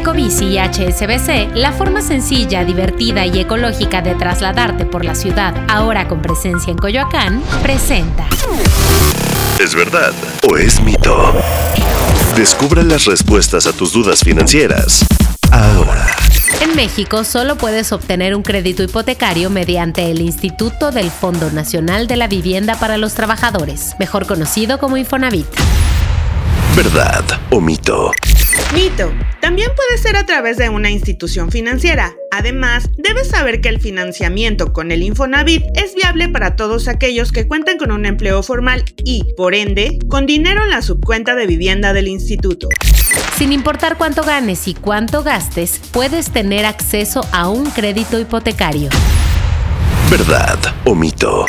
Ecobici y HSBC, la forma sencilla, divertida y ecológica de trasladarte por la ciudad, ahora con presencia en Coyoacán, presenta. ¿Es verdad o es mito? Descubra las respuestas a tus dudas financieras. Ahora. En México solo puedes obtener un crédito hipotecario mediante el Instituto del Fondo Nacional de la Vivienda para los Trabajadores, mejor conocido como Infonavit. ¿Verdad o mito? Mito. También puede ser a través de una institución financiera. Además, debes saber que el financiamiento con el Infonavit es viable para todos aquellos que cuentan con un empleo formal y, por ende, con dinero en la subcuenta de vivienda del instituto. Sin importar cuánto ganes y cuánto gastes, puedes tener acceso a un crédito hipotecario. ¿Verdad o mito?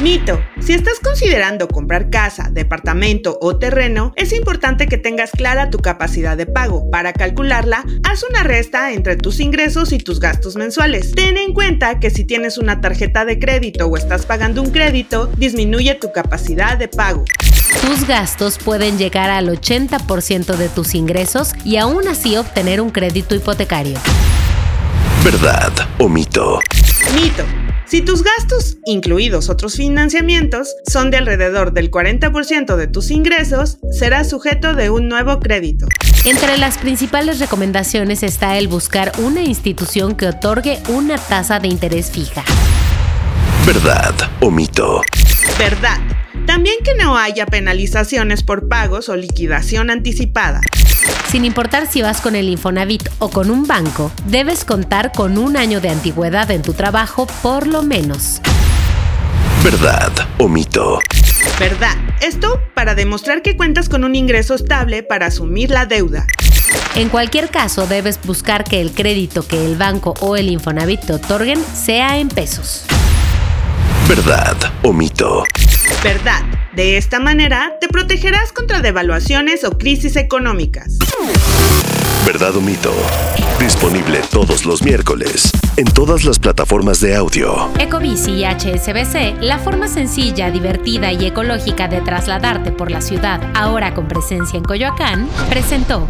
Mito. Si estás considerando comprar casa, departamento o terreno, es importante que tengas clara tu capacidad de pago. Para calcularla, haz una resta entre tus ingresos y tus gastos mensuales. Ten en cuenta que si tienes una tarjeta de crédito o estás pagando un crédito, disminuye tu capacidad de pago. Tus gastos pueden llegar al 80% de tus ingresos y aún así obtener un crédito hipotecario. ¿Verdad o mito? Mito. Si tus gastos, incluidos otros financiamientos, son de alrededor del 40% de tus ingresos, serás sujeto de un nuevo crédito. Entre las principales recomendaciones está el buscar una institución que otorgue una tasa de interés fija. ¿Verdad o mito? Verdad. También que no haya penalizaciones por pagos o liquidación anticipada. Sin importar si vas con el Infonavit o con un banco, debes contar con un año de antigüedad en tu trabajo por lo menos. ¿Verdad o mito? Verdad. Esto para demostrar que cuentas con un ingreso estable para asumir la deuda. En cualquier caso, debes buscar que el crédito que el banco o el Infonavit te otorguen sea en pesos. ¿Verdad o mito? Verdad. De esta manera, te protegerás contra devaluaciones o crisis económicas. ¿Verdad o mito? Disponible todos los miércoles en todas las plataformas de audio. Ecobici y HSBC, la forma sencilla, divertida y ecológica de trasladarte por la ciudad, ahora con presencia en Coyoacán, presentó